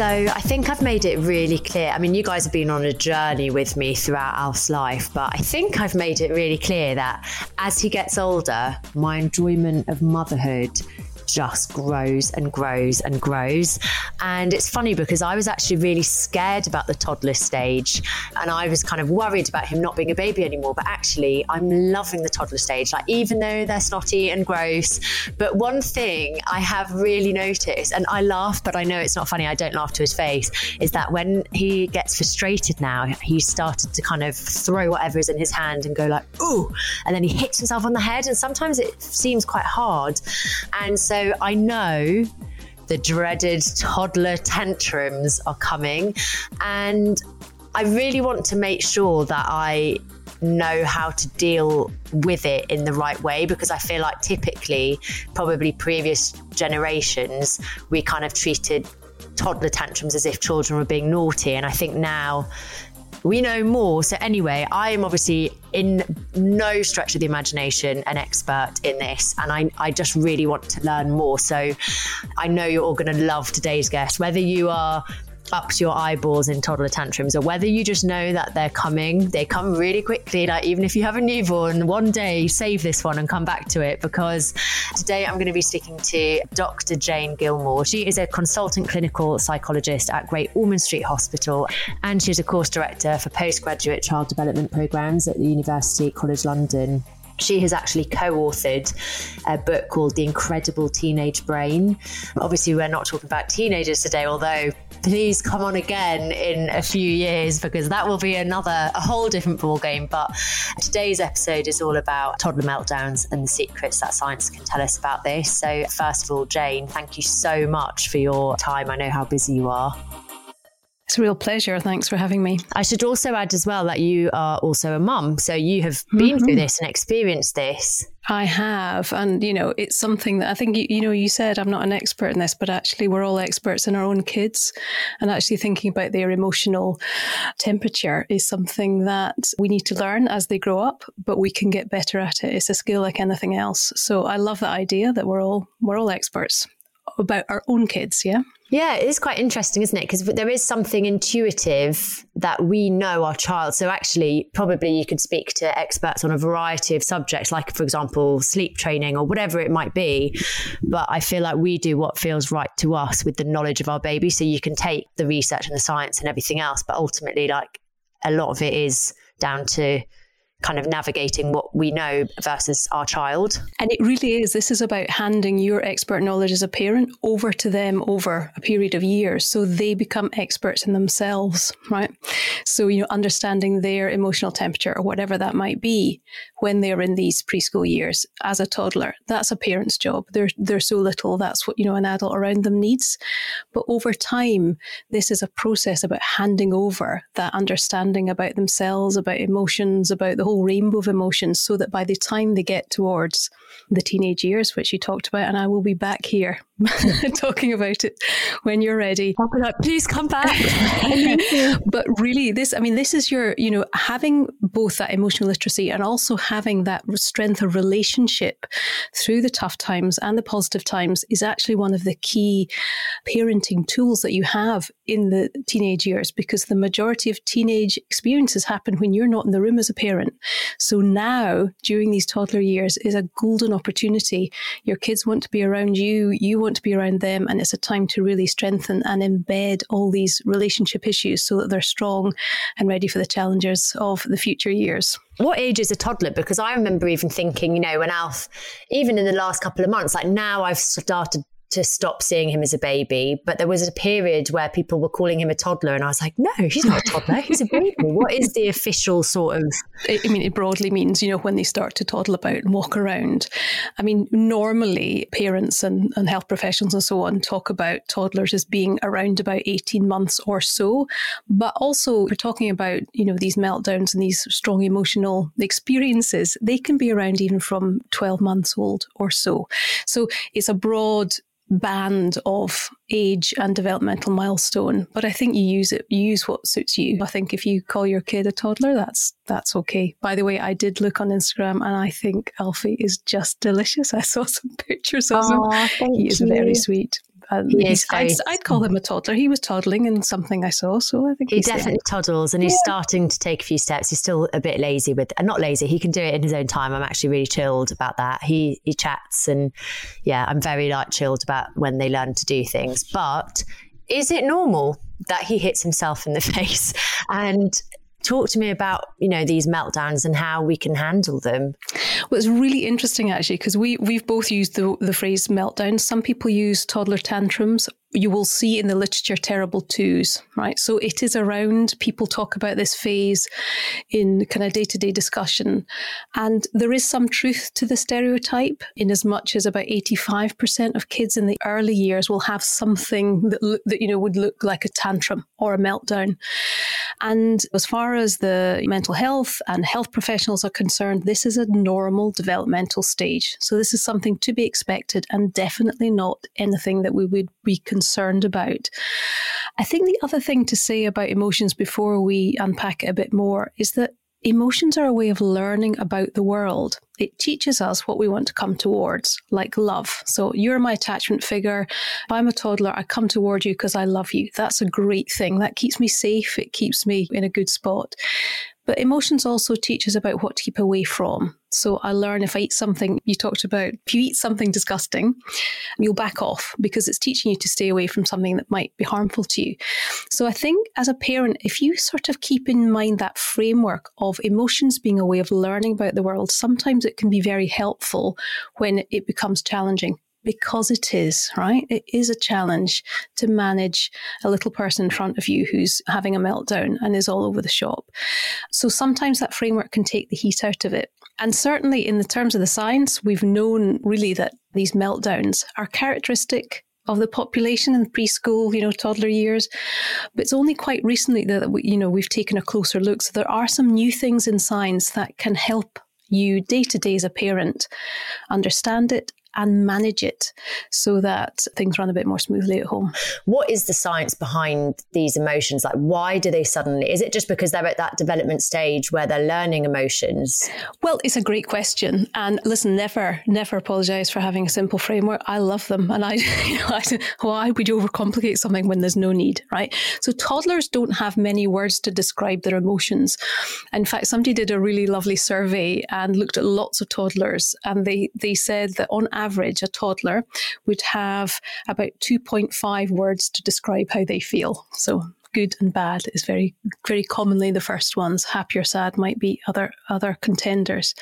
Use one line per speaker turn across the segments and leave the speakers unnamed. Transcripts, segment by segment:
So I think I've made it really clear. I mean, you guys have been on a journey with me throughout Alf's life, but I think I've made it really clear that as he gets older, my enjoyment of motherhood just grows and grows and grows. And it's funny because I was actually really scared about the toddler stage and I was kind of worried about him not being a baby anymore. But actually, I'm loving the toddler stage, like even though they're snotty and gross. But one thing I have really noticed, and I laugh, but I know it's not funny, I don't laugh to his face, is that when he gets frustrated now, he's started to kind of throw whatever is in his hand and go like, ooh, and then he hits himself on the head. And sometimes it seems quite hard. And so I know the dreaded toddler tantrums are coming. And I really want to make sure that I know how to deal with it in the right way because I feel like typically, probably previous generations, we kind of treated toddler tantrums as if children were being naughty. And I think now we know more. So, anyway, I am obviously in no stretch of the imagination an expert in this, and I, I just really want to learn more. So, I know you're all going to love today's guest, whether you are up to your eyeballs in toddler tantrums or whether you just know that they're coming they come really quickly. Like even if you have a newborn one day save this one and come back to it because today i'm going to be speaking to dr jane gilmore. She is a consultant clinical psychologist at great ormond street hospital and she's a course director for postgraduate child development programs at the university college london she has actually co authored a book called The Incredible Teenage Brain. Obviously, we're not talking about teenagers today, although please come on again in a few years because that will be another, a whole different ballgame. But today's episode is all about toddler meltdowns and the secrets that science can tell us about this. So, first of all, Jane, thank you so much for your time. I know how busy you are.
It's a real pleasure. Thanks for having me.
I should also add as well that you are also a mum. So you have been mm-hmm. through this and experienced this.
I have. And, you know, it's something that I think, you, you know, you said I'm not an expert in this, but actually we're all experts in our own kids. And actually thinking about their emotional temperature is something that we need to learn as they grow up, but we can get better at it. It's a skill like anything else. So I love that idea that we're all, we're all experts about our own kids. Yeah.
Yeah, it is quite interesting, isn't it? Because there is something intuitive that we know our child. So, actually, probably you could speak to experts on a variety of subjects, like, for example, sleep training or whatever it might be. But I feel like we do what feels right to us with the knowledge of our baby. So, you can take the research and the science and everything else, but ultimately, like, a lot of it is down to kind of navigating what we know versus our child.
And it really is. This is about handing your expert knowledge as a parent over to them over a period of years so they become experts in themselves, right? So, you know, understanding their emotional temperature or whatever that might be when they're in these preschool years as a toddler, that's a parent's job. They're, they're so little, that's what, you know, an adult around them needs. But over time, this is a process about handing over that understanding about themselves, about emotions, about the whole rainbow of emotions so that by the time they get towards the teenage years, which you talked about, and I will be back here talking about it when you're ready.
Please come back.
but really, this, I mean, this is your, you know, having both that emotional literacy and also having that strength of relationship through the tough times and the positive times is actually one of the key parenting tools that you have in the teenage years because the majority of teenage experiences happen when you're not in the room as a parent. So now, during these toddler years, is a golden opportunity. Your kids want to be around you, you want to be around them, and it's a time to really strengthen and embed all these relationship issues so that they're strong and ready for the challenges of the future years
what age is a toddler? Because I remember even thinking, you know, when Alf, even in the last couple of months, like now I've started to stop seeing him as a baby. But there was a period where people were calling him a toddler, and I was like, no, he's not a toddler. He's a baby. what is the official sort of?
I mean, it broadly means, you know, when they start to toddle about and walk around. I mean, normally parents and, and health professionals and so on talk about toddlers as being around about 18 months or so. But also, we're talking about, you know, these meltdowns and these strong emotional experiences. They can be around even from 12 months old or so. So it's a broad band of age and developmental milestone. But I think you use it, you use what suits you. I think if you call your kid a toddler, that's that's okay. By the way, I did look on Instagram and I think Alfie is just delicious. I saw some pictures of him. He is you. very sweet. Um, yes, I'd, I'd, call him a toddler. He was toddling in something I saw, so I think
he definitely toddles, and he's yeah. starting to take a few steps. He's still a bit lazy with, and not lazy. He can do it in his own time. I'm actually really chilled about that. He he chats, and yeah, I'm very like chilled about when they learn to do things. But is it normal that he hits himself in the face and talk to me about you know these meltdowns and how we can handle them.
Well it's really interesting actually because we we've both used the, the phrase meltdown. Some people use toddler tantrums you will see in the literature terrible twos, right? So it is around, people talk about this phase in kind of day to day discussion. And there is some truth to the stereotype, in as much as about 85% of kids in the early years will have something that, that, you know, would look like a tantrum or a meltdown. And as far as the mental health and health professionals are concerned, this is a normal developmental stage. So this is something to be expected and definitely not anything that we would be concerned about. I think the other thing to say about emotions before we unpack it a bit more is that Emotions are a way of learning about the world. It teaches us what we want to come towards, like love. So you're my attachment figure. If I'm a toddler, I come toward you because I love you. That's a great thing. That keeps me safe. It keeps me in a good spot. But emotions also teach us about what to keep away from. So I learn if I eat something, you talked about, if you eat something disgusting, you'll back off because it's teaching you to stay away from something that might be harmful to you. So I think as a parent, if you sort of keep in mind that framework of emotions being a way of learning about the world, sometimes it can be very helpful when it becomes challenging because it is, right? It is a challenge to manage a little person in front of you who's having a meltdown and is all over the shop. So sometimes that framework can take the heat out of it. And certainly in the terms of the science, we've known really that these meltdowns are characteristic of the population in preschool, you know, toddler years. But it's only quite recently that, you know, we've taken a closer look. So there are some new things in science that can help you day to day as a parent understand it and manage it so that things run a bit more smoothly at home.
What is the science behind these emotions? Like, why do they suddenly? Is it just because they're at that development stage where they're learning emotions?
Well, it's a great question. And listen, never, never apologize for having a simple framework. I love them. And I, you know, I why would you overcomplicate something when there's no need, right? So toddlers don't have many words to describe their emotions. In fact, somebody did a really lovely survey and looked at lots of toddlers and they, they said that on average, a toddler would have about 2.5 words to describe how they feel. So good and bad is very very commonly the first ones. Happy or sad might be other other contenders.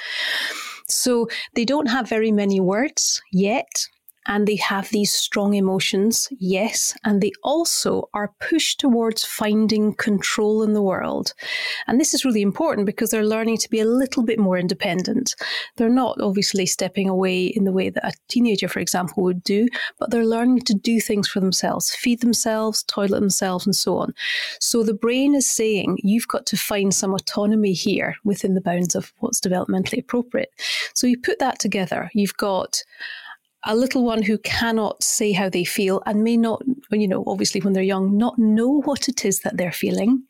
So they don't have very many words yet and they have these strong emotions, yes, and they also are pushed towards finding control in the world. And this is really important because they're learning to be a little bit more independent. They're not obviously stepping away in the way that a teenager, for example, would do, but they're learning to do things for themselves, feed themselves, toilet themselves, and so on. So the brain is saying, you've got to find some autonomy here within the bounds of what's developmentally appropriate. So you put that together, you've got a little one who cannot say how they feel and may not, you know, obviously when they're young, not know what it is that they're feeling,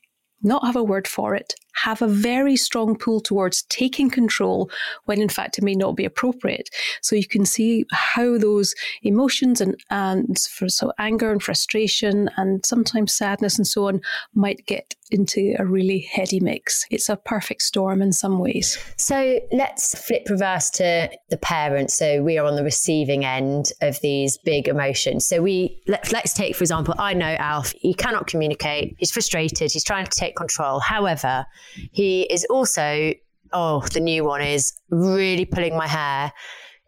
not have a word for it, have a very strong pull towards taking control when in fact it may not be appropriate. So you can see how those emotions and, and for, so anger and frustration and sometimes sadness and so on might get into a really heady mix. It's a perfect storm in some ways.
So let's flip reverse to the parents. So we are on the receiving end of these big emotions. So we let, let's take for example, I know Alf. He cannot communicate. He's frustrated. He's trying to take control. However, he is also, oh, the new one is really pulling my hair.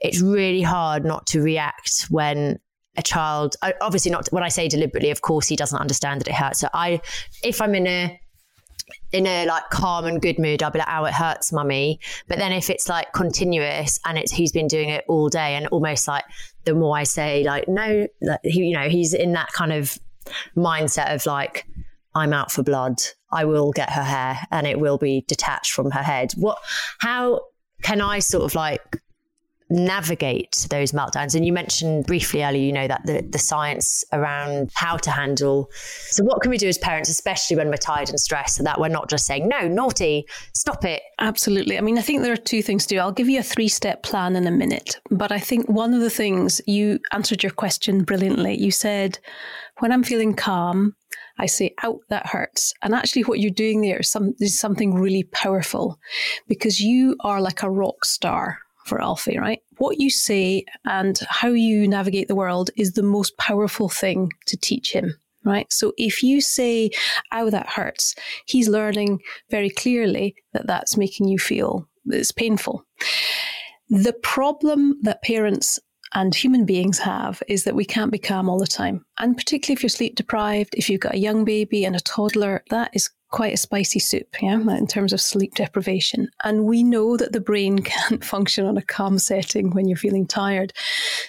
It's really hard not to react when a child, obviously not when I say deliberately, of course, he doesn't understand that it hurts. So I, if I'm in a, in a like calm and good mood, I'll be like, "Oh, it hurts, mummy." But then if it's like continuous and it's he's been doing it all day, and almost like the more I say, like, no, like, he, you know, he's in that kind of mindset of like, I'm out for blood. I will get her hair and it will be detached from her head. What, how can I sort of like navigate those meltdowns? And you mentioned briefly earlier, you know, that the, the science around how to handle. So, what can we do as parents, especially when we're tired and stressed, so that we're not just saying, no, naughty, stop it?
Absolutely. I mean, I think there are two things to do. I'll give you a three step plan in a minute. But I think one of the things you answered your question brilliantly. You said, when I'm feeling calm, I say, out, that hurts. And actually, what you're doing there is, some, is something really powerful because you are like a rock star for Alfie, right? What you say and how you navigate the world is the most powerful thing to teach him. Right. So if you say, ow, that hurts, he's learning very clearly that that's making you feel it's painful. The problem that parents and human beings have is that we can't be calm all the time. And particularly if you're sleep deprived, if you've got a young baby and a toddler, that is quite a spicy soup, yeah, in terms of sleep deprivation. And we know that the brain can't function on a calm setting when you're feeling tired.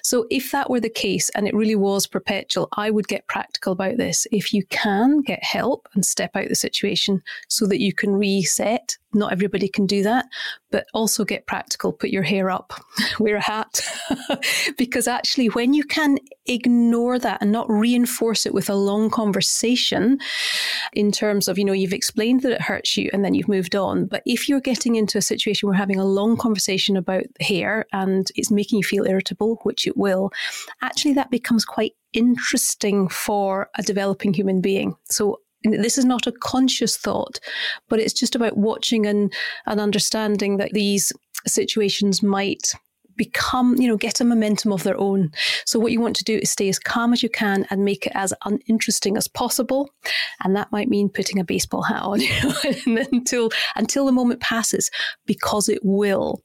So if that were the case and it really was perpetual, I would get practical about this. If you can get help and step out the situation so that you can reset, not everybody can do that, but also get practical, put your hair up, wear a hat. because actually, when you can ignore that and not reinforce it with a long conversation in terms of, you know, you've explained that it hurts you and then you've moved on. But if you're getting into a situation where having a long conversation about hair and it's making you feel irritable, which it will, actually that becomes quite interesting for a developing human being. So this is not a conscious thought, but it's just about watching and, and understanding that these situations might become, you know, get a momentum of their own. So what you want to do is stay as calm as you can and make it as uninteresting as possible. And that might mean putting a baseball hat on, you know, until until the moment passes, because it will.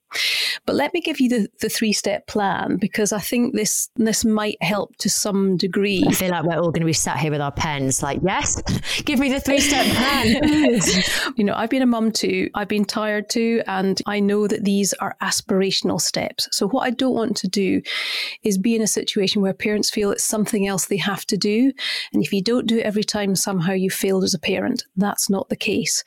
But let me give you the, the three step plan because I think this this might help to some degree.
I feel like we're all going to be sat here with our pens, like, yes, give me the three step plan.
you know, I've been a mum too. I've been tired too, and I know that these are aspirational steps. So what I don't want to do is be in a situation where parents feel it's something else they have to do, and if you don't do it every time, somehow you failed as a parent. That's not the case,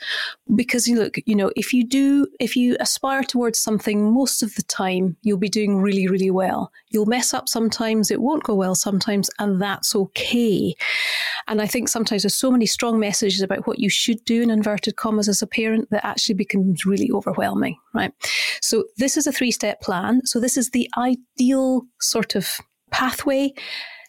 because you look, you know, if you do, if you aspire towards something something most of the time you'll be doing really, really well. You'll mess up sometimes, it won't go well sometimes, and that's okay. And I think sometimes there's so many strong messages about what you should do in inverted commas as a parent that actually becomes really overwhelming, right? So this is a three step plan. So this is the ideal sort of pathway.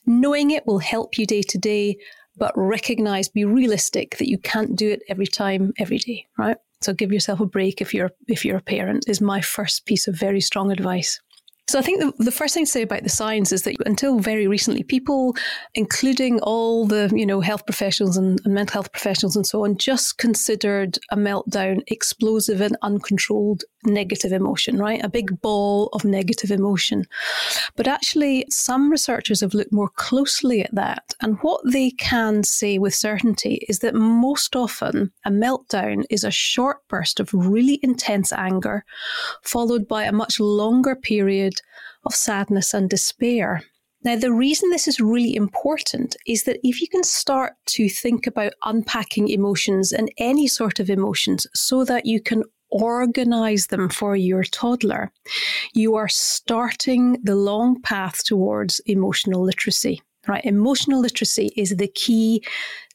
Knowing it will help you day to day, but recognize, be realistic that you can't do it every time, every day, right? So give yourself a break if you're if you're a parent is my first piece of very strong advice. So I think the, the first thing to say about the science is that until very recently, people, including all the you know health professionals and, and mental health professionals and so on, just considered a meltdown explosive and uncontrolled negative emotion, right? A big ball of negative emotion. But actually, some researchers have looked more closely at that. And what they can say with certainty is that most often a meltdown is a short burst of really intense anger, followed by a much longer period of sadness and despair. Now, the reason this is really important is that if you can start to think about unpacking emotions and any sort of emotions so that you can organize them for your toddler, you are starting the long path towards emotional literacy. Right? Emotional literacy is the key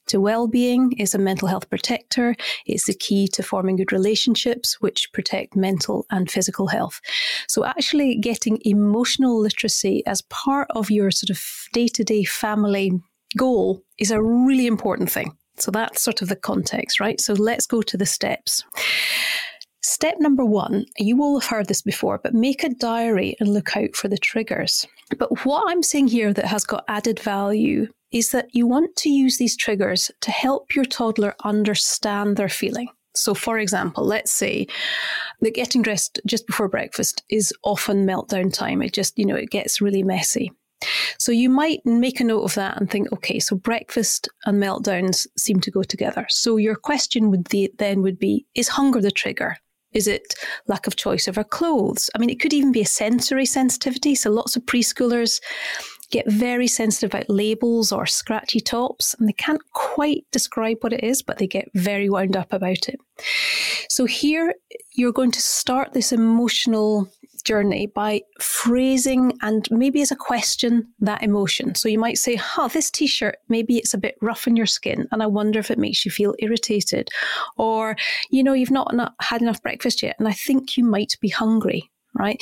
to well-being is a mental health protector. It's the key to forming good relationships which protect mental and physical health. So actually getting emotional literacy as part of your sort of day-to-day family goal is a really important thing. So that's sort of the context right? So let's go to the steps Step number one, you will have heard this before, but make a diary and look out for the triggers. But what I'm saying here that has got added value is that you want to use these triggers to help your toddler understand their feeling. So, for example, let's say that getting dressed just before breakfast is often meltdown time. It just, you know, it gets really messy. So you might make a note of that and think, okay, so breakfast and meltdowns seem to go together. So your question would be, then would be, is hunger the trigger? Is it lack of choice of our clothes? I mean, it could even be a sensory sensitivity. So lots of preschoolers get very sensitive about labels or scratchy tops, and they can't quite describe what it is, but they get very wound up about it. So here you're going to start this emotional journey by phrasing and maybe as a question that emotion. So you might say, "Huh, this t-shirt maybe it's a bit rough on your skin, and I wonder if it makes you feel irritated," or you know, you've not had enough breakfast yet, and I think you might be hungry right?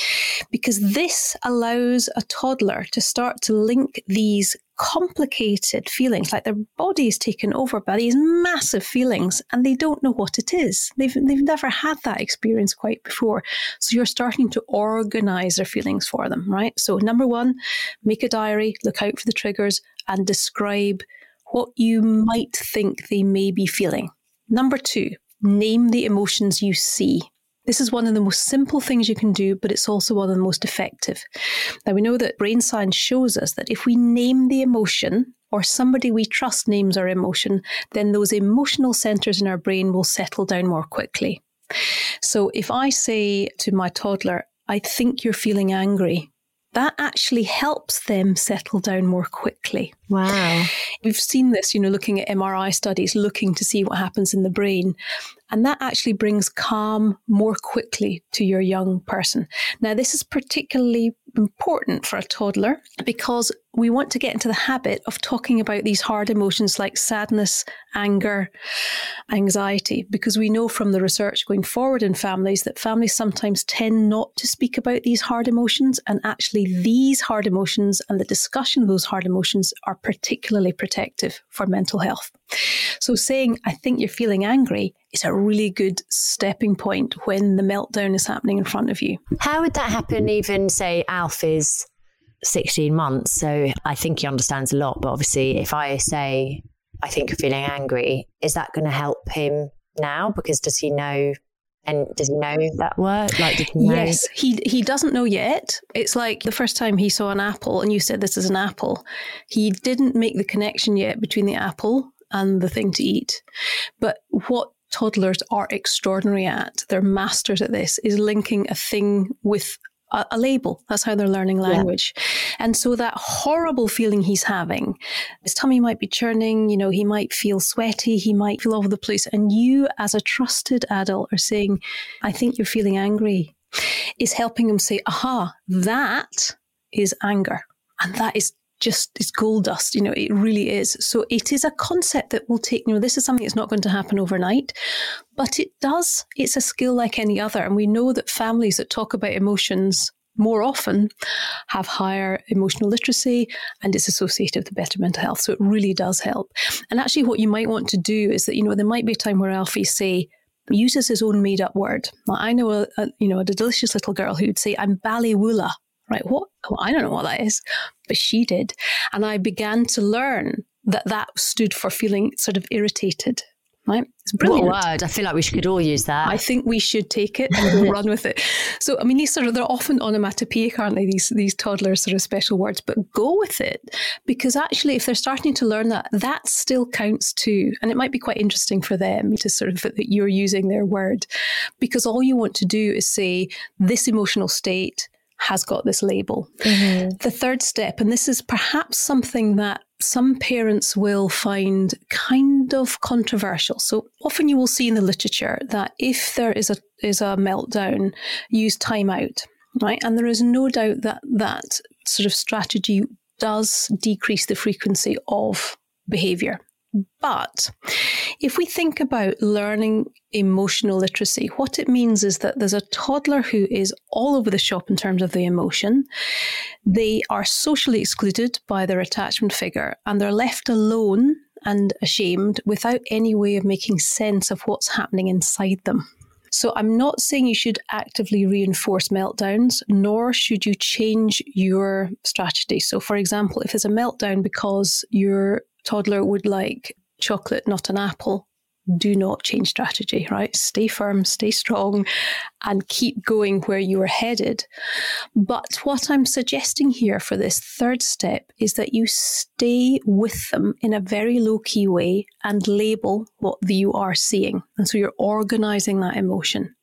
Because this allows a toddler to start to link these complicated feelings, like their body is taken over by these massive feelings and they don't know what it is. They've, they've never had that experience quite before. So you're starting to organize their feelings for them, right? So, number one, make a diary, look out for the triggers, and describe what you might think they may be feeling. Number two, name the emotions you see. This is one of the most simple things you can do, but it's also one of the most effective. Now, we know that brain science shows us that if we name the emotion, or somebody we trust names our emotion, then those emotional centers in our brain will settle down more quickly. So if I say to my toddler, I think you're feeling angry, that actually helps them settle down more quickly.
Wow.
We've seen this, you know, looking at MRI studies, looking to see what happens in the brain. And that actually brings calm more quickly to your young person. Now, this is particularly important for a toddler because we want to get into the habit of talking about these hard emotions like sadness, anger, anxiety, because we know from the research going forward in families that families sometimes tend not to speak about these hard emotions. And actually, these hard emotions and the discussion of those hard emotions are particularly protective for mental health. So, saying, I think you're feeling angry is a really good stepping point when the meltdown is happening in front of you.
How would that happen, even say Alf is 16 months? So, I think he understands a lot. But obviously, if I say, I think you're feeling angry, is that going to help him now? Because does he know and does he know that word? Like, did he?
Yes, he he doesn't know yet. It's like the first time he saw an apple, and you said this is an apple. He didn't make the connection yet between the apple and the thing to eat. But what toddlers are extraordinary at, they're masters at this, is linking a thing with a, a label. That's how they're learning language. Yeah. And so that horrible feeling he's having, his tummy might be churning, you know, he might feel sweaty, he might feel all over the place. And you, as a trusted adult, are saying, I think you're feeling angry, is helping him say, aha, that is anger. And that is just it's gold dust you know it really is. So it is a concept that will take you know this is something that's not going to happen overnight but it does it's a skill like any other. And we know that families that talk about emotions more often have higher emotional literacy and it's associated with better mental health. So it really does help. And actually what you might want to do is that you know there might be a time where alfie say uses his own made up word. I know a, a, you know a delicious little girl who'd say I'm ballywoola right? What? Well, I don't know what that is, but she did. And I began to learn that that stood for feeling sort of irritated. Right?
It's brilliant. What word? I feel like we could all use that.
I think we should take it and run with it. So, I mean, these sort of, they're often onomatopoeic, aren't they? These, these toddler sort of special words, but go with it because actually, if they're starting to learn that, that still counts too. And it might be quite interesting for them to sort of, that you're using their word because all you want to do is say, this emotional state has got this label. Mm-hmm. The third step, and this is perhaps something that some parents will find kind of controversial. So often you will see in the literature that if there is a is a meltdown, use timeout, right? And there is no doubt that that sort of strategy does decrease the frequency of behavior. But if we think about learning emotional literacy, what it means is that there's a toddler who is all over the shop in terms of the emotion. They are socially excluded by their attachment figure and they're left alone and ashamed without any way of making sense of what's happening inside them. So I'm not saying you should actively reinforce meltdowns, nor should you change your strategy. So, for example, if there's a meltdown because your toddler would like chocolate, not an apple, do not change strategy, right? Stay firm, stay strong, and keep going where you are headed. But what I'm suggesting here for this third step is that you stay with them in a very low key way and label what you are seeing. And so you're organizing that emotion.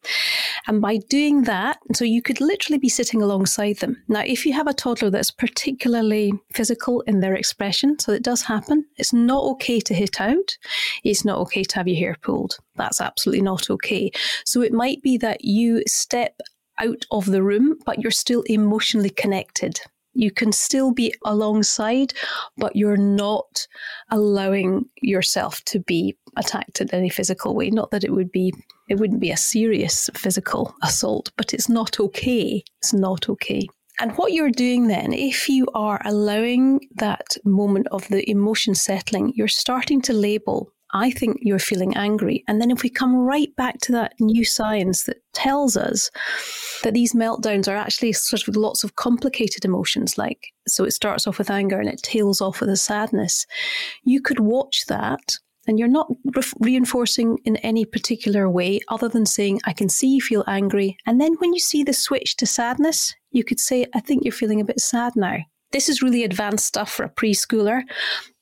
And by doing that, so you could literally be sitting alongside them. Now, if you have a toddler that's particularly physical in their expression, so it does happen, it's not okay to hit out. It's not okay to have your hair pulled. That's absolutely not okay. So it might be that you step out of the room, but you're still emotionally connected. You can still be alongside, but you're not allowing yourself to be attacked in any physical way. Not that it would be, it wouldn't be a serious physical assault, but it's not okay. It's not okay. And what you're doing then, if you are allowing that moment of the emotion settling, you're starting to label I think you're feeling angry. And then if we come right back to that new science that tells us that these meltdowns are actually sort of lots of complicated emotions, like so it starts off with anger and it tails off with a sadness, you could watch that and you're not re- reinforcing in any particular way other than saying, I can see you feel angry. And then when you see the switch to sadness, you could say, I think you're feeling a bit sad now. This is really advanced stuff for a preschooler,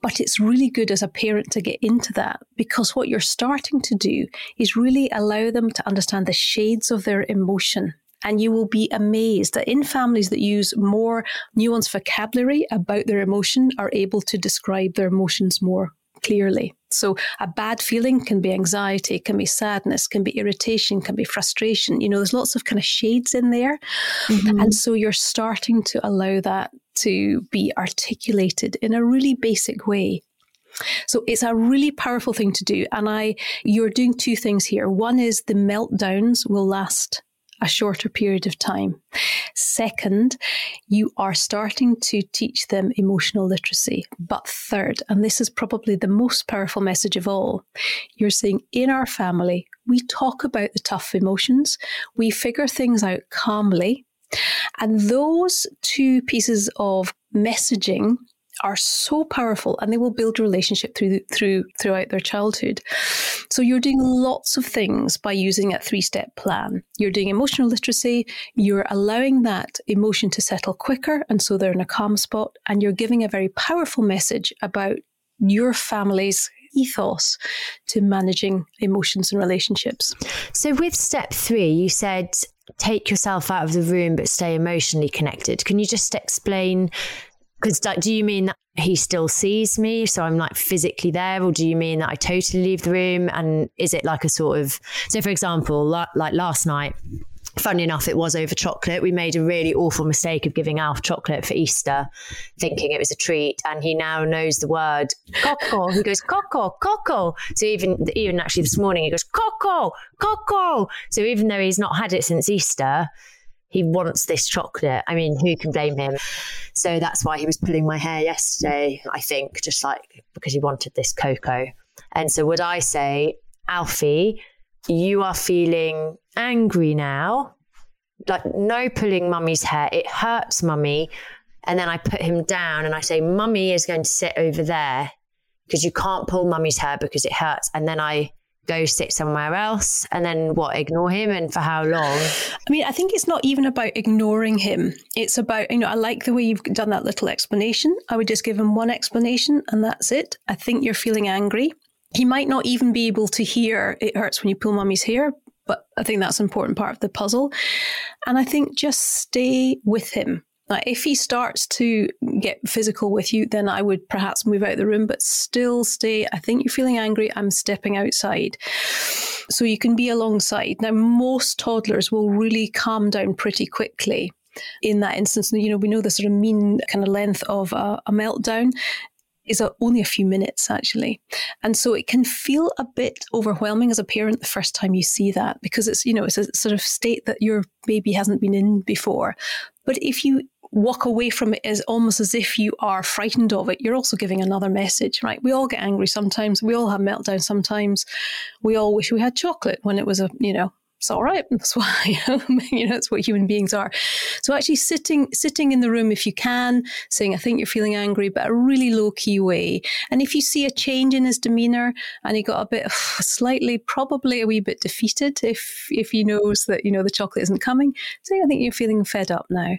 but it's really good as a parent to get into that because what you're starting to do is really allow them to understand the shades of their emotion. And you will be amazed that in families that use more nuanced vocabulary about their emotion are able to describe their emotions more clearly. So a bad feeling can be anxiety, can be sadness, can be irritation, can be frustration. You know, there's lots of kind of shades in there. Mm-hmm. And so you're starting to allow that to be articulated in a really basic way. So it's a really powerful thing to do. And I, you're doing two things here. One is the meltdowns will last a shorter period of time. Second, you are starting to teach them emotional literacy. But third, and this is probably the most powerful message of all, you're saying in our family, we talk about the tough emotions, we figure things out calmly, and those two pieces of messaging are so powerful and they will build a relationship through through throughout their childhood. So you're doing lots of things by using a three-step plan. You're doing emotional literacy, you're allowing that emotion to settle quicker and so they're in a calm spot and you're giving a very powerful message about your family's ethos to managing emotions and relationships.
So with step 3 you said take yourself out of the room but stay emotionally connected. Can you just explain? Because do you mean that he still sees me, so I'm like physically there, or do you mean that I totally leave the room? And is it like a sort of so? For example, like last night, Funny enough, it was over chocolate. We made a really awful mistake of giving Alf chocolate for Easter, thinking it was a treat, and he now knows the word coco. He goes coco, coco. So even even actually this morning he goes coco, coco. So even though he's not had it since Easter, he wants this chocolate. I mean, who can blame him? So that's why he was pulling my hair yesterday. I think just like because he wanted this cocoa. And so would I say, Alfie? you are feeling angry now. Like, no pulling mummy's hair. It hurts mummy. And then I put him down and I say, Mummy is going to sit over there because you can't pull mummy's hair because it hurts. And then I go sit somewhere else and then what ignore him? And for how long?
I mean i think it's not even about ignoring him. It's about you know i like the way you've done that little explanation. I would just give him one explanation and that's it. I think you're feeling angry. He might not even be able to hear it hurts when you pull mummy's hair, but I think that's an important part of the puzzle. And I think just stay with him. Like if he starts to get physical with you, then I would perhaps move out of the room, but still stay. I think you're feeling angry. I'm stepping outside. So you can be alongside. Now, most toddlers will really calm down pretty quickly in that instance. You know, we know the sort of mean kind of length of a, a meltdown is a, only a few minutes actually. And so it can feel a bit overwhelming as a parent the first time you see that because it's, you know, it's a sort of state that your baby hasn't been in before. But if you walk away from it as almost as if you are frightened of it, you're also giving another message, right? We all get angry sometimes. We all have meltdowns sometimes. We all wish we had chocolate when it was a, you know, it's all right. That's why you know that's what human beings are. So actually sitting sitting in the room if you can, saying I think you're feeling angry, but a really low key way. And if you see a change in his demeanor and he got a bit slightly, probably a wee bit defeated, if if he knows that you know the chocolate isn't coming, say I think you're feeling fed up now,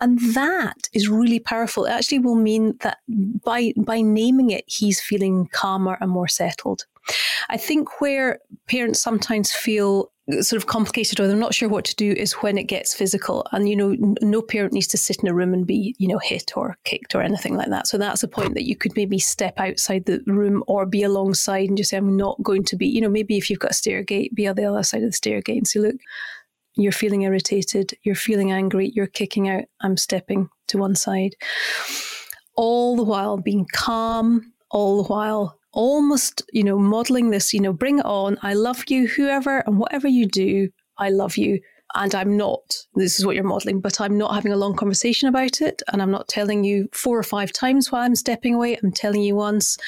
and that is really powerful. It actually will mean that by by naming it, he's feeling calmer and more settled. I think where parents sometimes feel sort of complicated or they're not sure what to do is when it gets physical. And you know no parent needs to sit in a room and be you know hit or kicked or anything like that. So that's a point that you could maybe step outside the room or be alongside and just say i'm not going to be you know maybe if you've got a stair gate be on the other side of the stair gate and say look you're feeling irritated you're feeling angry you're kicking out i'm stepping to one side. All the while being calm all the while almost, you know, modeling this, you know, bring it on. I love you, whoever and whatever you do, I love you and I'm not, this is what you're modeling, but I'm not having a long conversation about it. And I'm not telling you four or five times why I'm stepping away. I'm telling you once.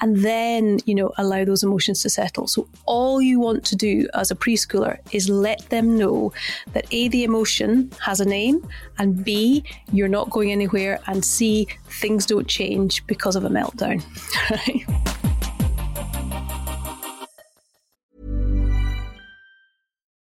And then, you know, allow those emotions to settle. So all you want to do as a preschooler is let them know that A, the emotion has a name, and B, you're not going anywhere, and C, things don't change because of a meltdown.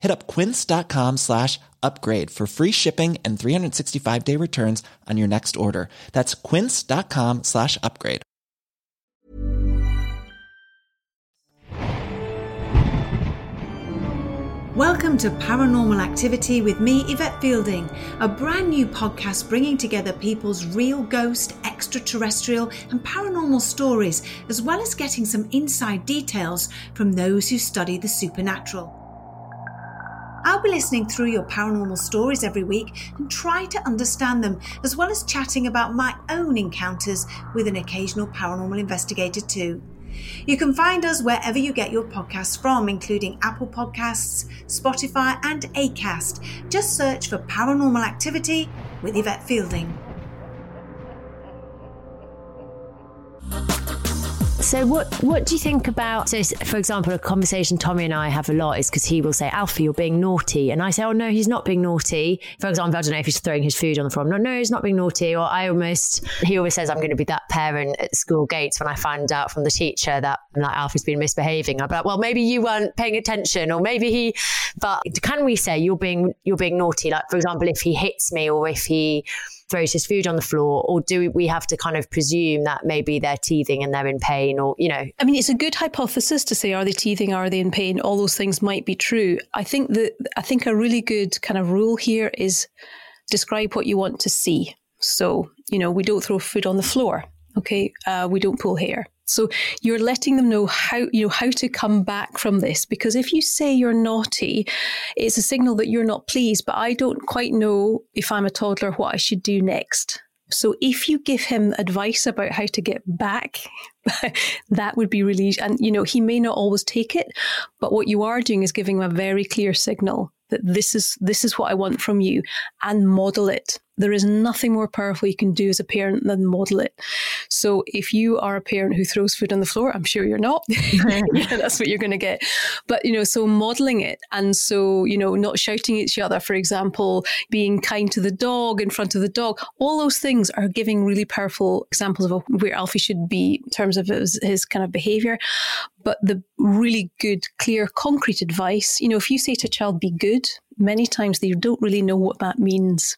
Hit up quince.com slash upgrade for free shipping and 365 day returns on your next order. That's quince.com slash upgrade.
Welcome to Paranormal Activity with me, Yvette Fielding, a brand new podcast bringing together people's real ghost, extraterrestrial, and paranormal stories, as well as getting some inside details from those who study the supernatural. I'll be listening through your paranormal stories every week and try to understand them, as well as chatting about my own encounters with an occasional paranormal investigator, too. You can find us wherever you get your podcasts from, including Apple Podcasts, Spotify, and Acast. Just search for Paranormal Activity with Yvette Fielding.
So, what what do you think about? So, for example, a conversation Tommy and I have a lot is because he will say, "Alfie, you're being naughty," and I say, "Oh no, he's not being naughty." For example, I don't know if he's throwing his food on the floor. No, no, he's not being naughty. Or I almost he always says, "I'm going to be that parent at school gates when I find out from the teacher that like Alfie's been misbehaving." Be like, "Well, maybe you weren't paying attention, or maybe he." But can we say you're being you're being naughty? Like, for example, if he hits me or if he throws his food on the floor, or do we have to kind of presume that maybe they're teething and they're in pain, or you know?
I mean, it's a good hypothesis to say are they teething, are they in pain? All those things might be true. I think that I think a really good kind of rule here is describe what you want to see. So you know, we don't throw food on the floor. Okay, uh, we don't pull hair. So you're letting them know how you know how to come back from this because if you say you're naughty, it's a signal that you're not pleased. But I don't quite know if I'm a toddler what I should do next. So if you give him advice about how to get back, that would be really and you know he may not always take it, but what you are doing is giving him a very clear signal that this is this is what I want from you and model it. There is nothing more powerful you can do as a parent than model it. So if you are a parent who throws food on the floor, I'm sure you're not. yeah, that's what you're going to get. But you know, so modeling it, and so you know, not shouting at each other, for example, being kind to the dog in front of the dog. All those things are giving really powerful examples of where Alfie should be in terms of his, his kind of behavior. But the really good, clear, concrete advice, you know, if you say to a child, "Be good," many times they don't really know what that means.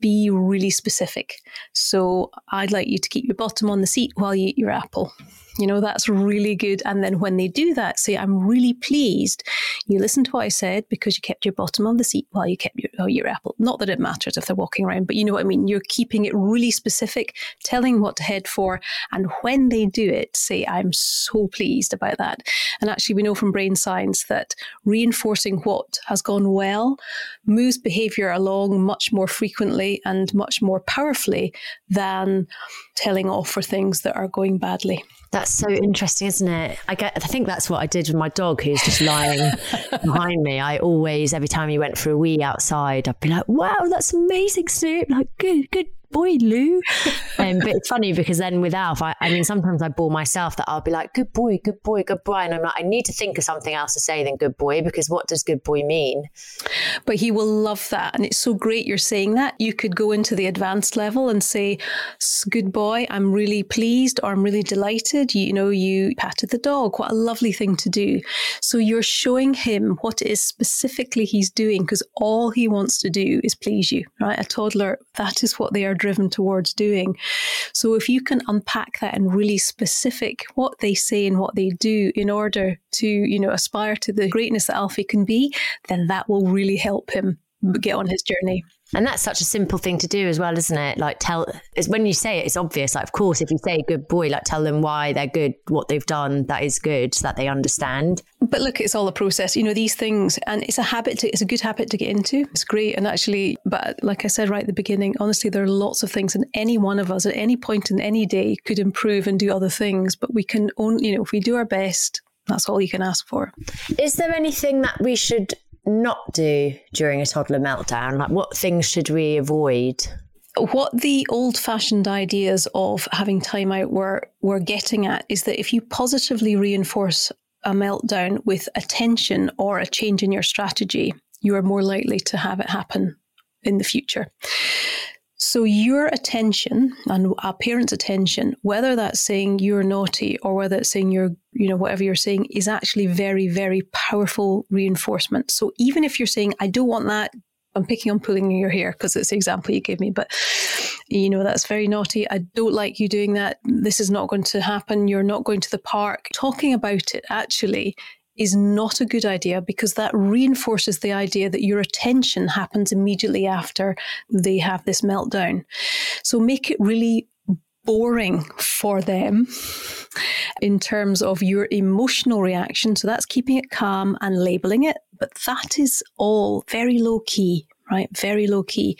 Be really specific. So I'd like you to keep your bottom on the seat while you eat your apple. You know, that's really good. And then when they do that, say, I'm really pleased you listened to what I said because you kept your bottom on the seat while you kept your, oh, your apple. Not that it matters if they're walking around, but you know what I mean? You're keeping it really specific, telling what to head for. And when they do it, say, I'm so pleased about that. And actually, we know from brain science that reinforcing what has gone well moves behavior along much more frequently and much more powerfully than telling off for things that are going badly.
That's so interesting, isn't it? I get. I think that's what I did with my dog, who's just lying behind me. I always, every time he went for a wee outside, I'd be like, "Wow, that's amazing, Snoop! Like, good, good boy, Lou. Um, but it's funny because then with Alf, I, I, mean, sometimes I bore myself that I'll be like, good boy, good boy, good boy. And I'm like, I need to think of something else to say than good boy because what does good boy mean?
But he will love that. And it's so great you're saying that. You could go into the advanced level and say, good boy, I'm really pleased or I'm really delighted. You, you know, you patted the dog. What a lovely thing to do. So you're showing him what it is specifically he's doing because all he wants to do is please you, right? A toddler, that is what they are driven towards doing. So if you can unpack that and really specific what they say and what they do in order to, you know, aspire to the greatness that Alfie can be, then that will really help him get on his journey.
And that's such a simple thing to do as well, isn't it? Like tell is when you say it, it's obvious. Like of course, if you say good boy, like tell them why they're good, what they've done that is good, so that they understand.
But look, it's all a process. You know these things, and it's a habit. To, it's a good habit to get into. It's great, and actually, but like I said right at the beginning, honestly, there are lots of things, and any one of us at any point in any day could improve and do other things. But we can only, you know, if we do our best, that's all you can ask for.
Is there anything that we should not do during a toddler meltdown? Like, what things should we avoid?
What the old fashioned ideas of having time out were, were getting at is that if you positively reinforce a meltdown with attention or a change in your strategy, you are more likely to have it happen in the future. So your attention and a parent's attention, whether that's saying you're naughty or whether it's saying you're, you know, whatever you're saying, is actually very, very powerful reinforcement. So even if you're saying, I don't want that, I'm picking on pulling your hair because it's the example you gave me, but you know, that's very naughty. I don't like you doing that. This is not going to happen. You're not going to the park. Talking about it actually is not a good idea because that reinforces the idea that your attention happens immediately after they have this meltdown. So make it really boring for them in terms of your emotional reaction. So that's keeping it calm and labeling it. But that is all very low key, right? Very low key.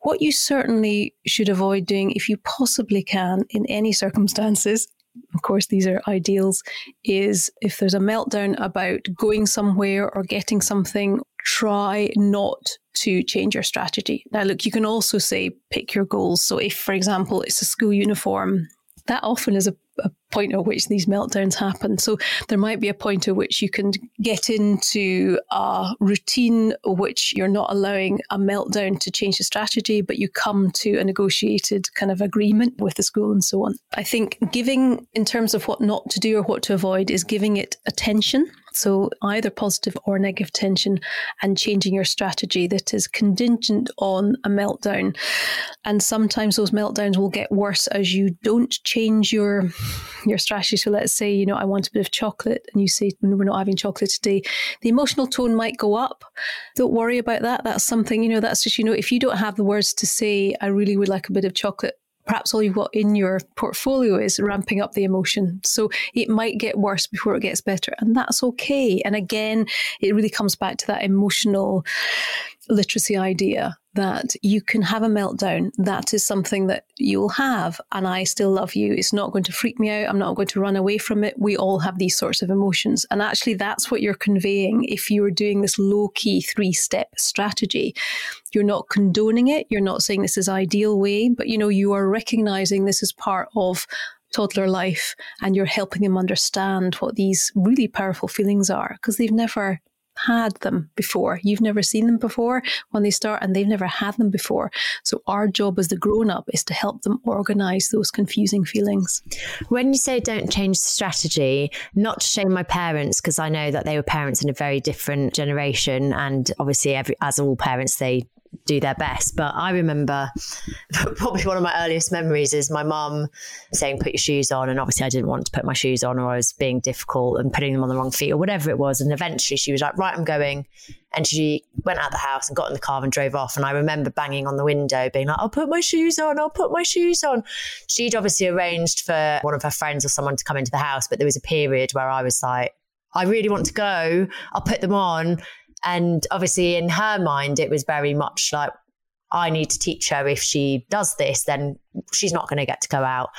What you certainly should avoid doing, if you possibly can, in any circumstances, of course, these are ideals, is if there's a meltdown about going somewhere or getting something, try not to change your strategy. Now, look, you can also say pick your goals. So, if, for example, it's a school uniform, that often is a a point at which these meltdowns happen. So there might be a point at which you can get into a routine which you're not allowing a meltdown to change the strategy, but you come to a negotiated kind of agreement with the school and so on. I think giving, in terms of what not to do or what to avoid, is giving it attention So, either positive or negative tension, and changing your strategy that is contingent on a meltdown. And sometimes those meltdowns will get worse as you don't change your your strategy. So, let's say you know I want a bit of chocolate, and you say no, we're not having chocolate today. The emotional tone might go up. Don't worry about that. That's something you know. That's just you know if you don't have the words to say, I really would like a bit of chocolate perhaps all you've got in your portfolio is ramping up the emotion. So it might get worse before it gets better. And that's okay. And again, it really comes back to that emotional literacy idea that you can have a meltdown. That is something that you'll have. And I still love you. It's not going to freak me out. I'm not going to run away from it. We all have these sorts of emotions. And actually, that's what you're conveying if you're doing this low key three step strategy. You're not condoning it. You're not saying this is ideal way, but you know, you are recognizing this is part of toddler life and you're helping them understand what these really powerful feelings are because they've never had them before. You've never seen them before when they start, and they've never had them before. So, our job as the grown up is to help them organize those confusing feelings.
When you say don't change strategy, not to shame my parents, because I know that they were parents in a very different generation. And obviously, every, as all parents, they do their best. But I remember probably one of my earliest memories is my mum saying, put your shoes on. And obviously, I didn't want to put my shoes on, or I was being difficult and putting them on the wrong feet, or whatever it was. And eventually, she was like, right, I'm going. And she went out the house and got in the car and drove off. And I remember banging on the window, being like, I'll put my shoes on, I'll put my shoes on. She'd obviously arranged for one of her friends or someone to come into the house, but there was a period where I was like, I really want to go. I'll put them on. And obviously, in her mind, it was very much like, I need to teach her if she does this, then she's not going to get to go out.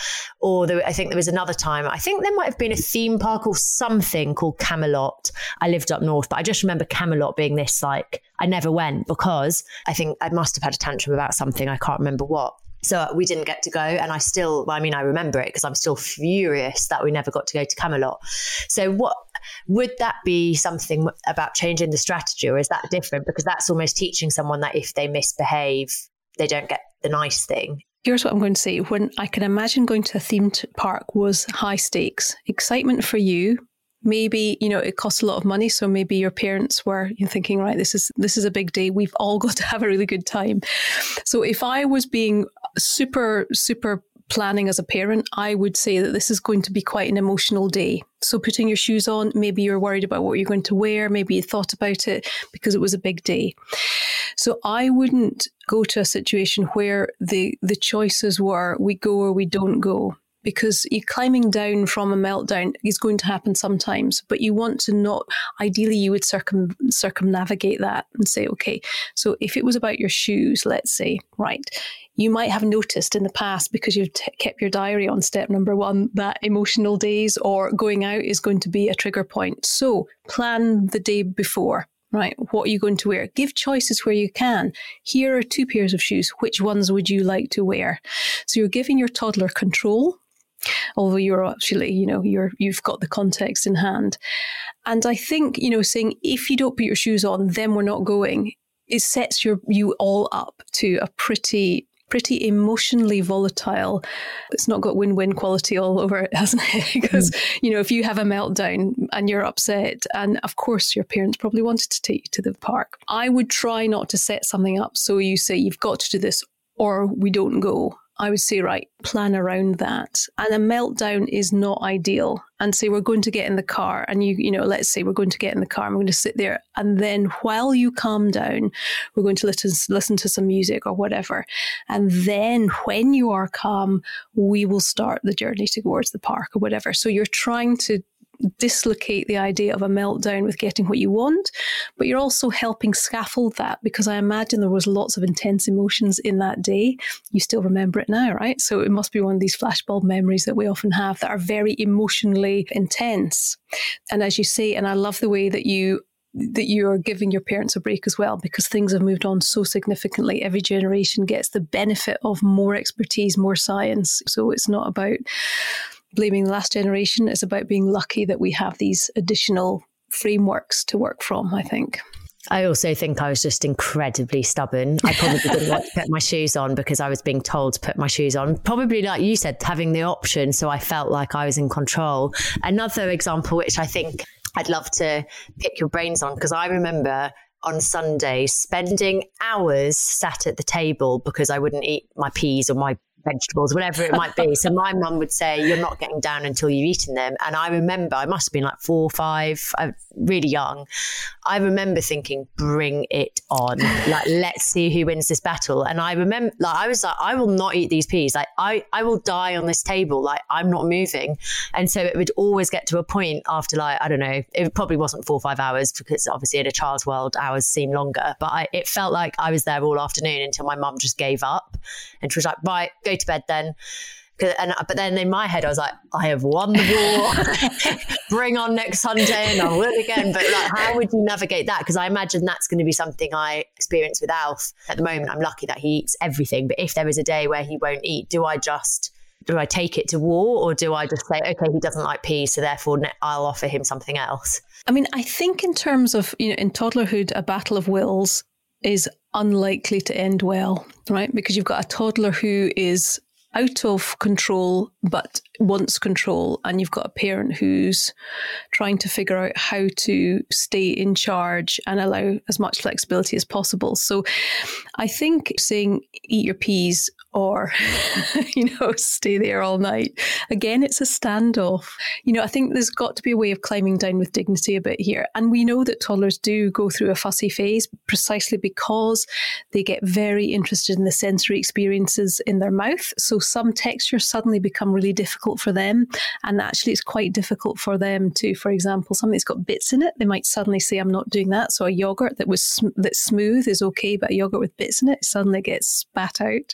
Or there, I think there was another time, I think there might have been a theme park or something called Camelot. I lived up north, but I just remember Camelot being this like, I never went because I think I must have had a tantrum about something. I can't remember what. So we didn't get to go. And I still, I mean, I remember it because I'm still furious that we never got to go to Camelot. So what would that be something about changing the strategy or is that different? Because that's almost teaching someone that if they misbehave, they don't get the nice thing.
Here's what I'm going to say. When I can imagine going to a themed park was high stakes, excitement for you, maybe you know it costs a lot of money so maybe your parents were you thinking right this is this is a big day we've all got to have a really good time so if i was being super super planning as a parent, I would say that this is going to be quite an emotional day. So, putting your shoes on, maybe you're worried about what you're going to wear, maybe you thought about it because it was a big day. So, I wouldn't go to a situation where the, the choices were we go or we don't go because you climbing down from a meltdown is going to happen sometimes, but you want to not, ideally, you would circum, circumnavigate that and say, okay, so if it was about your shoes, let's say, right, you might have noticed in the past because you've t- kept your diary on step number one that emotional days or going out is going to be a trigger point. So plan the day before. Right, what are you going to wear? Give choices where you can. Here are two pairs of shoes. Which ones would you like to wear? So you're giving your toddler control although you're actually, you know, you're you've got the context in hand. And I think, you know, saying if you don't put your shoes on, then we're not going, it sets your you all up to a pretty pretty emotionally volatile. It's not got win win quality all over it, hasn't it? because, mm. you know, if you have a meltdown and you're upset, and of course your parents probably wanted to take you to the park, I would try not to set something up so you say, you've got to do this or we don't go. I would say, right, plan around that. And a meltdown is not ideal. And say we're going to get in the car, and you, you know, let's say we're going to get in the car, and we're going to sit there, and then while you calm down, we're going to listen listen to some music or whatever, and then when you are calm, we will start the journey towards the park or whatever. So you're trying to dislocate the idea of a meltdown with getting what you want, but you're also helping scaffold that because I imagine there was lots of intense emotions in that day. You still remember it now, right? So it must be one of these flashbulb memories that we often have that are very emotionally intense. And as you say, and I love the way that you that you're giving your parents a break as well because things have moved on so significantly. Every generation gets the benefit of more expertise, more science. So it's not about blaming the last generation. It's about being lucky that we have these additional frameworks to work from, I think.
I also think I was just incredibly stubborn. I probably didn't want to put my shoes on because I was being told to put my shoes on. Probably, like you said, having the option. So I felt like I was in control. Another example, which I think I'd love to pick your brains on because I remember on Sunday spending hours sat at the table because I wouldn't eat my peas or my vegetables, whatever it might be. So my mum would say, "You're not getting down until you've eaten them." And I remember, I must have been like four or five, really young. I remember thinking, "Bring it on! Like, let's see who wins this battle." And I remember, like, I was like, "I will not eat these peas. Like, I, I will die on this table. Like, I'm not moving." And so it would always get to a point after, like, I don't know, it probably wasn't four or five hours because obviously in a child's world, hours seem longer. But I, it felt like I was there all afternoon until my mum just gave up, and she was like, "Right, go to bed then. And but then in my head, I was like, I have won the war. Bring on next Sunday, and I'll win again. But like, how would you navigate that? Because I imagine that's going to be something I experience with Alf at the moment. I'm lucky that he eats everything, but if there is a day where he won't eat, do I just do I take it to war, or do I just say, okay, he doesn't like peas, so therefore I'll offer him something else?
I mean, I think in terms of you know, in toddlerhood, a battle of wills is unlikely to end well, right? Because you've got a toddler who is out of control but wants control, and you've got a parent who's trying to figure out how to stay in charge and allow as much flexibility as possible. So I think saying eat your peas or, you know, stay there all night, again, it's a standoff. You know, I think there's got to be a way of climbing down with dignity a bit here. And we know that toddlers do go through a fussy phase precisely because they get very interested in the sensory experiences in their mouth. So some textures suddenly become really difficult for them. And actually, it's quite difficult for them to, for example, something that's got bits in it, they might suddenly say, I'm not doing that. So a yogurt that was that's smooth is okay, but a yogurt with bits in it suddenly gets spat out.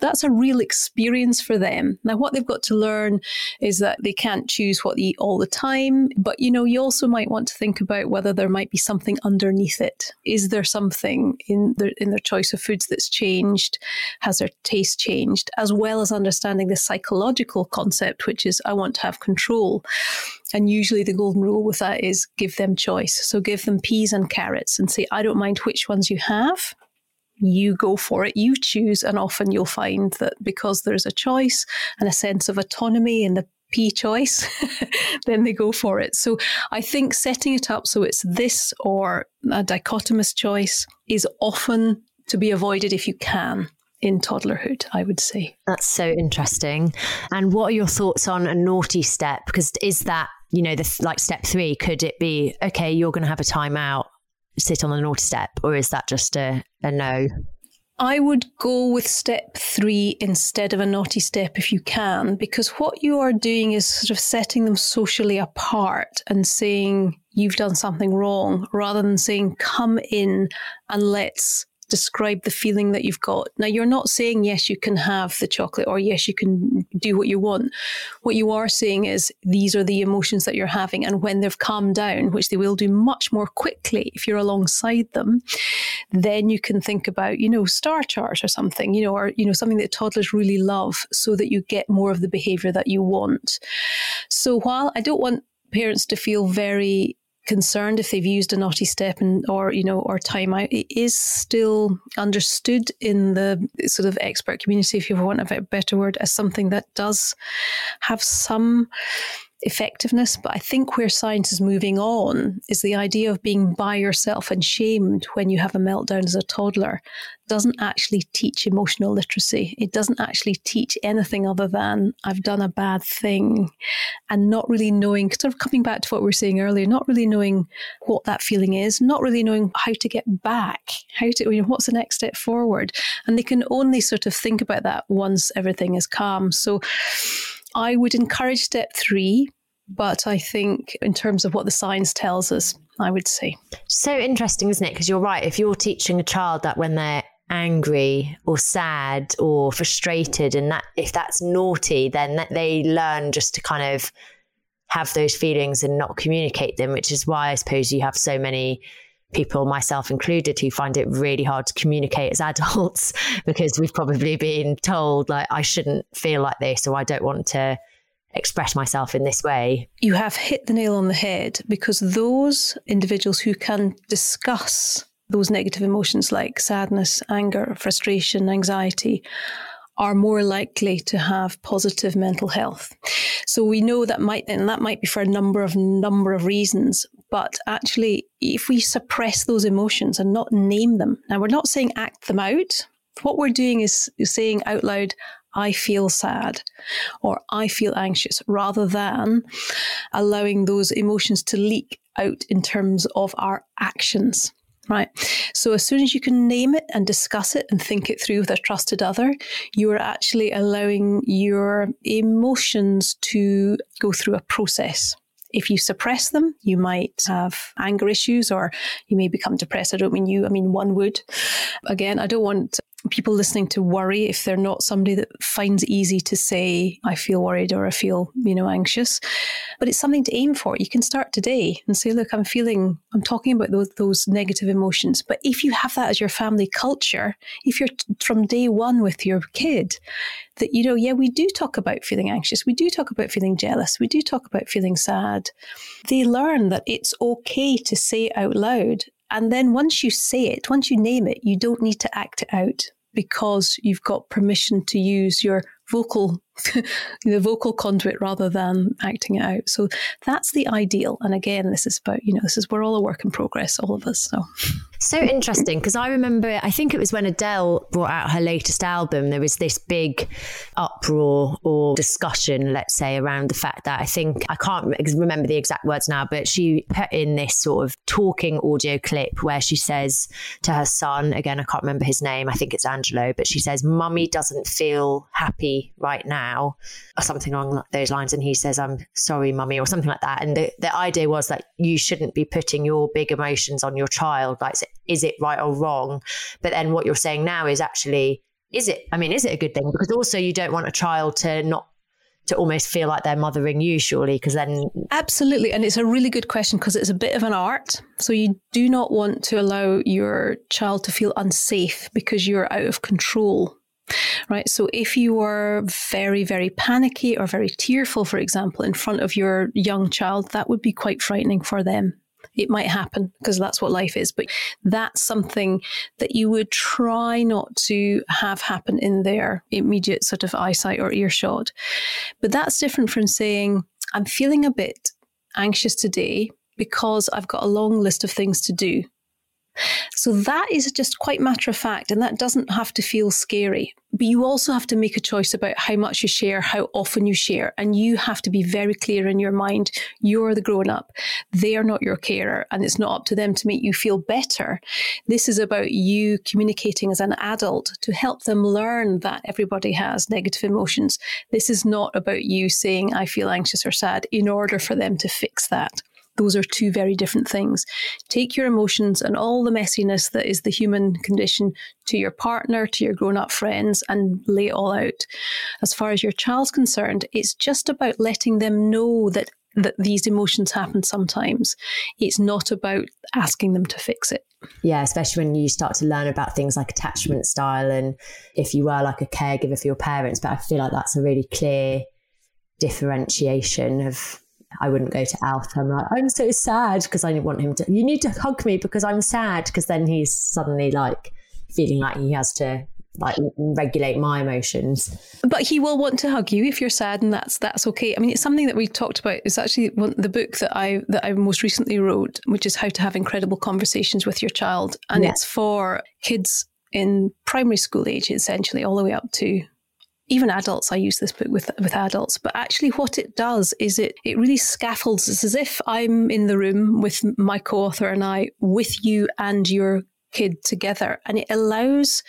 That's a real experience for them. Now, what they've got to learn is that they can't choose what they eat all the time. But, you know, you also might want to think about whether there might be something underneath it. Is there something in their, in their choice of foods that's changed? Has their taste changed? As well as understanding the psychological concept, which is I want to have control. And usually the golden rule with that is give them choice. So give them peas and carrots and say, I don't mind which ones you have. You go for it, you choose. And often you'll find that because there's a choice and a sense of autonomy in the P choice, then they go for it. So I think setting it up so it's this or a dichotomous choice is often to be avoided if you can in toddlerhood, I would say.
That's so interesting. And what are your thoughts on a naughty step? Because is that, you know, the like step three, could it be, okay, you're going to have a timeout, sit on the naughty step, or is that just a, a no?
I would go with step three instead of a naughty step if you can, because what you are doing is sort of setting them socially apart and saying, you've done something wrong, rather than saying, come in and let's describe the feeling that you've got. Now, you're not saying, yes, you can have the chocolate or yes, you can do what you want. What you are saying is, these are the emotions that you're having. And when they've calmed down, which they will do much more quickly if you're alongside them, then you can think about, you know, star charts or something, you know, or, you know, something that toddlers really love so that you get more of the behavior that you want. So while I don't want parents to feel very concerned if they've used a naughty step and or you know or timeout it is still understood in the sort of expert community if you want a better word as something that does have some effectiveness. But I think where science is moving on is the idea of being by yourself and shamed when you have a meltdown as a toddler doesn't actually teach emotional literacy. It doesn't actually teach anything other than I've done a bad thing and not really knowing, sort of coming back to what we were saying earlier, not really knowing what that feeling is, not really knowing how to get back, how to, you know, what's the next step forward. And they can only sort of think about that once everything is calm. So, I would encourage step three, but I think in terms of what the science tells us, I would say.
So interesting, isn't it? Because you're right. If you're teaching a child that when they're angry or sad or frustrated, and that if that's naughty, then they learn just to kind of have those feelings and not communicate them, which is why I suppose you have so many people, myself included, who find it really hard to communicate as adults because we've probably been told, like, I shouldn't feel like this or I don't want to express myself in this way.
You have hit the nail on the head because those individuals who can discuss those negative emotions like sadness, anger, frustration, anxiety are more likely to have positive mental health. So we know that might, and that might be for a number of number of reasons. But actually, if we suppress those emotions and not name them, now we're not saying act them out. What we're doing is saying out loud, I feel sad or I feel anxious rather than allowing those emotions to leak out in terms of our actions. Right. So as soon as you can name it and discuss it and think it through with a trusted other, you are actually allowing your emotions to go through a process. If you suppress them, you might have anger issues or you may become depressed. I don't mean you, I mean one would. Again, I don't want people listening to worry if they're not somebody that finds it easy to say, I feel worried or I feel, you know, anxious. But it's something to aim for. You can start today and say, look, I'm feeling, I'm talking about those, those negative emotions. But if you have that as your family culture, if you're t- from day one with your kid, that, you know, yeah, we do talk about feeling anxious. We do talk about feeling jealous. We do talk about feeling sad. They learn that it's okay to say out loud and then once you say it, once you name it, you don't need to act it out because you've got permission to use your vocal the vocal conduit rather than acting it out. So that's the ideal. And again, this is about, you know, this is we're all a work in progress, all of us. So
so interesting because I remember, I think it was when Adele brought out her latest album, there was this big uproar or discussion, let's say, around the fact that I think, I can't remember the exact words now, but she put in this sort of talking audio clip where she says to her son, again, I can't remember his name, I think it's Angelo, but she says, Mummy doesn't feel happy right now, or something along those lines. And he says, I'm sorry, Mummy, or something like that. And the, the idea was that you shouldn't be putting your big emotions on your child. Like, is it right or wrong? But then what you're saying now is actually, is it, I mean, is it a good thing? Because also you don't want a child to not to almost feel like they're mothering you, surely, because then.
Absolutely. And it's a really good question because it's a bit of an art. So you do not want to allow your child to feel unsafe because you're out of control. Right. So if you are very, very panicky or very tearful, for example, in front of your young child, that would be quite frightening for them. It might happen because that's what life is, but that's something that you would try not to have happen in their immediate sort of eyesight or earshot. But that's different from saying, I'm feeling a bit anxious today because I've got a long list of things to do. So that is just quite matter of fact, and that doesn't have to feel scary. But you also have to make a choice about how much you share, how often you share, and you have to be very clear in your mind. You're the grown up. They are not your carer, and it's not up to them to make you feel better. This is about you communicating as an adult to help them learn that everybody has negative emotions. This is not about you saying, I feel anxious or sad, in order for them to fix that. Those are two very different things. Take your emotions and all the messiness that is the human condition to your partner, to your grown up friends, and lay it all out. As far as your child's concerned, it's just about letting them know that that these emotions happen sometimes. It's not about asking them to fix it.
Yeah, especially when you start to learn about things like attachment style and if you were like a caregiver for your parents. But I feel like that's a really clear differentiation of I wouldn't go to Alf. I'm like, I'm so sad because I want him to, you need to hug me because I'm sad. Because then he's suddenly like feeling like he has to like regulate my emotions.
But he will want to hug you if you're sad, and that's that's okay. I mean, it's something that we talked about. It's actually one, the book that I that I most recently wrote, which is how to have incredible conversations with your child, and yeah. it's for kids in primary school age, essentially, all the way up to even adults, I use this book with with adults, but actually what it does is it it really scaffolds. It's as if I'm in the room with my co-author and I with you and your kid together. And it allows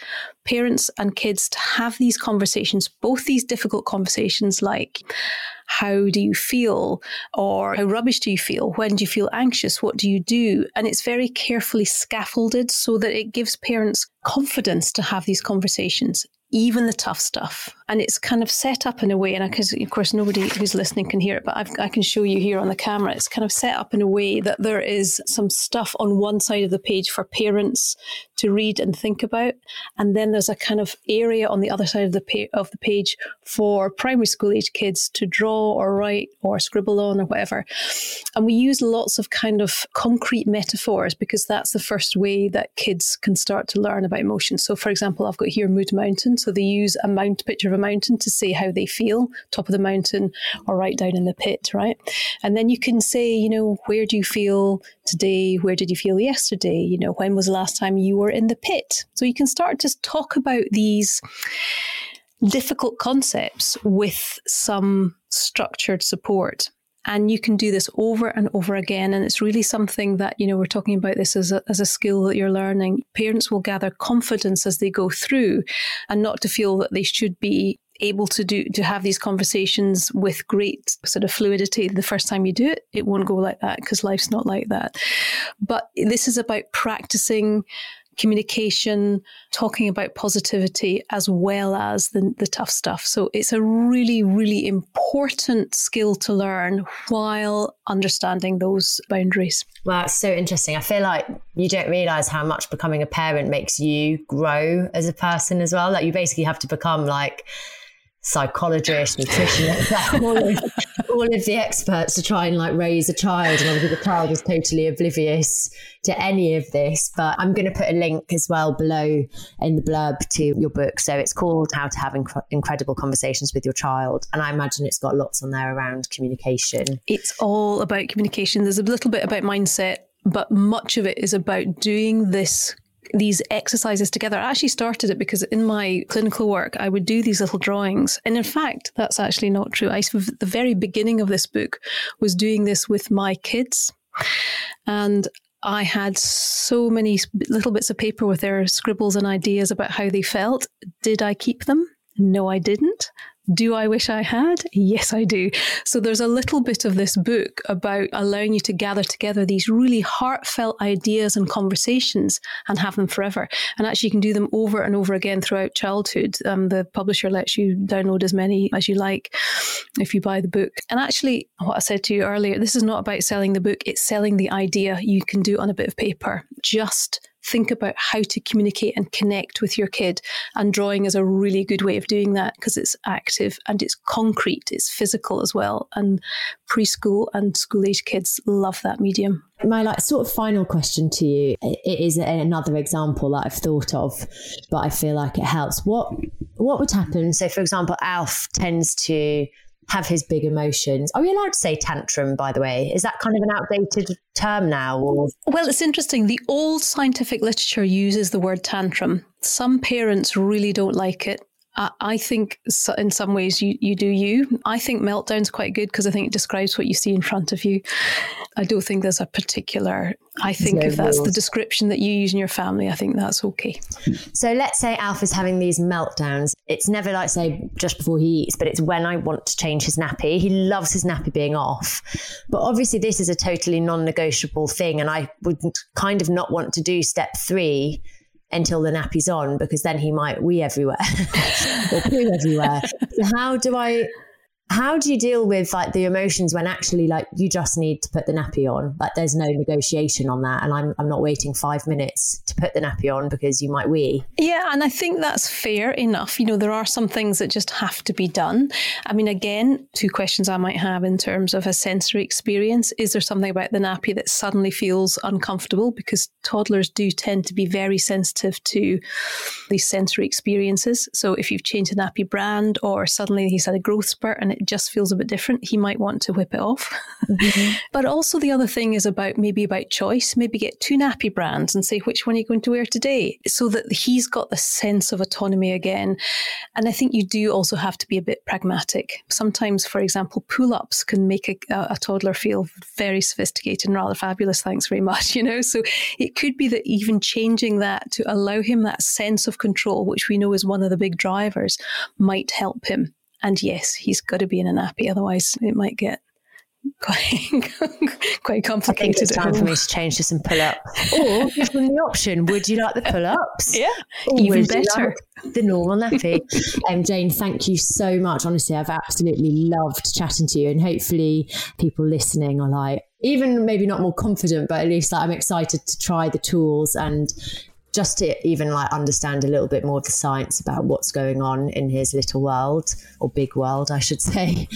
parents and kids to have these conversations, both these difficult conversations like, how do you feel? Or how rubbish do you feel? When do you feel anxious? What do you do? And it's very carefully scaffolded so that it gives parents confidence to have these conversations even the tough stuff. And it's kind of set up in a way, and because of course nobody who's listening can hear it, but I've, i can show you here on the camera. It's kind of set up in a way that there is some stuff on one side of the page for parents to read and think about, and then there's a kind of area on the other side of the pa- of the page for primary school age kids to draw or write or scribble on or whatever. And we use lots of kind of concrete metaphors because that's the first way that kids can start to learn about emotions. So, for example, I've got here mood Mountain, So they use a mount picture of a mountain to say how they feel, top of the mountain or right down in the pit, right? And then you can say, you know, where do you feel today? Where did you feel yesterday? You know, when was the last time you were in the pit? So you can start to talk about these difficult concepts with some structured support. And you can do this over and over again. And it's really something that, you know, we're talking about this as a, as a skill that you're learning. Parents will gather confidence as they go through and not to feel that they should be able to do to have these conversations with great sort of fluidity the first time you do it it won't go like that because life's not like that but this is about practicing communication, talking about positivity as well as the, the tough stuff. So it's a really, really important skill to learn while understanding those boundaries.
Wow, it's so interesting. I feel like you don't realize how much becoming a parent makes you grow as a person as well. Like you basically have to become like psychologist, nutritionist, all, of, all of the experts to try and like raise a child. And obviously, the child is totally oblivious to any of this. But I'm going to put a link as well below in the blurb to your book. So it's called How to Have Inc- Incredible Conversations with Your Child. And I imagine it's got lots on there around communication.
It's all about communication. There's a little bit about mindset. But much of it is about doing this these exercises together. I actually started it because in my clinical work, I would do these little drawings. And in fact, that's actually not true. I, the very beginning of this book was doing this with my kids. And I had so many little bits of paper with their scribbles and ideas about how they felt. Did I keep them? No, I didn't. Do I wish I had? Yes, I do. So there's a little bit of this book about allowing you to gather together these really heartfelt ideas and conversations and have them forever. And actually, you can do them over and over again throughout childhood. Um, the publisher lets you download as many as you like if you buy the book. And actually, what I said to you earlier, this is not about selling the book, it's selling the idea. You can do on a bit of paper. Just think about how to communicate and connect with your kid. And drawing is a really good way of doing that because it's active and it's concrete, it's physical as well. And preschool and school age kids love that medium.
My like sort of final question to you it is another example that I've thought of, but I feel like it helps. What what would happen? So, for example, Alf tends to have his big emotions. Are we allowed to say tantrum, by the way? Is that kind of an outdated term now? Or?
Well, it's interesting. The old scientific literature uses the word tantrum. Some parents really don't like it. I think in some ways you, you do you. I think meltdown's quite good because I think it describes what you see in front of you. I don't think there's a particular. I think no if that's rules. the description that you use in your family, I think that's okay.
So let's say Alf is having these meltdowns. It's never like say just before he eats, but it's when I want to change his nappy. He loves his nappy being off, but obviously this is a totally non-negotiable thing, and I would kind of not want to do step three until the nappy's on because then he might wee everywhere or poo everywhere. So how do I how do you deal with like the emotions when actually like you just need to put the nappy on? Like there's no negotiation on that and I'm, I'm not waiting five minutes to put the nappy on because you might wee.
Yeah and i think that's fair enough. You know there are some things that just have to be done. I mean again two questions i might have in terms of a sensory experience. Is there something about the nappy that suddenly feels uncomfortable? Because toddlers do tend to be very sensitive to these sensory experiences. So if you've changed a nappy brand or suddenly he's had a growth spurt and it just feels a bit different, he might want to whip it off. Mm-hmm. but also the other thing is about maybe about choice. Maybe get two nappy brands and say which one are you going to wear today, so that he's got the sense of autonomy again. And I think you do also have to be a bit pragmatic. Sometimes, for example, pull-ups can make a, a toddler feel very sophisticated and rather fabulous. Thanks very much. You know, so it could be that even changing that to allow him that sense of control, which we know is one of the big drivers, might help him. And yes, he's got to be in a nappy, otherwise it might get quite, quite complicated. I
think it's time for me to change to some pull up. or give them the option would you like the pull ups?
Yeah, or even better.
Like the normal nappy. um, Jane, thank you so much. Honestly, I've absolutely loved chatting to you, and hopefully, people listening are like, even maybe not more confident, but at least like, I'm excited to try the tools and just to even like understand a little bit more of the science about what's going on in his little world or big world, I should say,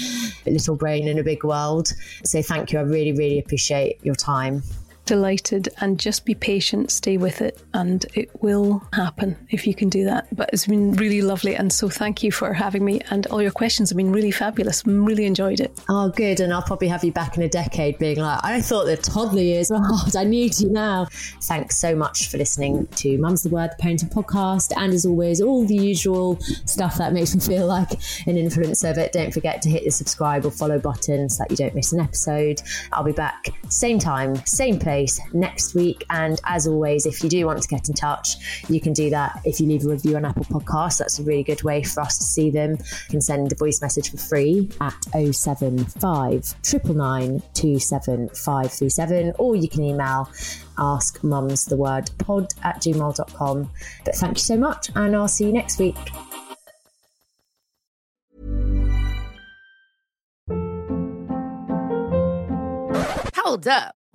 a little brain in a big world. So thank you. I really, really appreciate your time.
Delighted and just be patient, stay with it, and it will happen if you can do that. But it's been really lovely. And so thank you for having me. And all your questions have been really fabulous. Really enjoyed it.
Oh, good. And I'll probably have you back in a decade being like, I thought the toddler years were hard. I need you now. Thanks so much for listening to Mum's the Word, the Parenting Podcast. And as always, all the usual stuff that makes me feel like an influencer. But don't forget to hit the subscribe or follow button so that you don't miss an episode. I'll be back same time, same place place next week. And as always, if you do want to get in touch, you can do that if you leave a review on Apple Podcasts. That's a really good way for us to see them. You can send a voice message for free at 075 999 or you can email ask mums the word pod at gmail.com. But thank you so much, and I'll see you next week.
Hold up.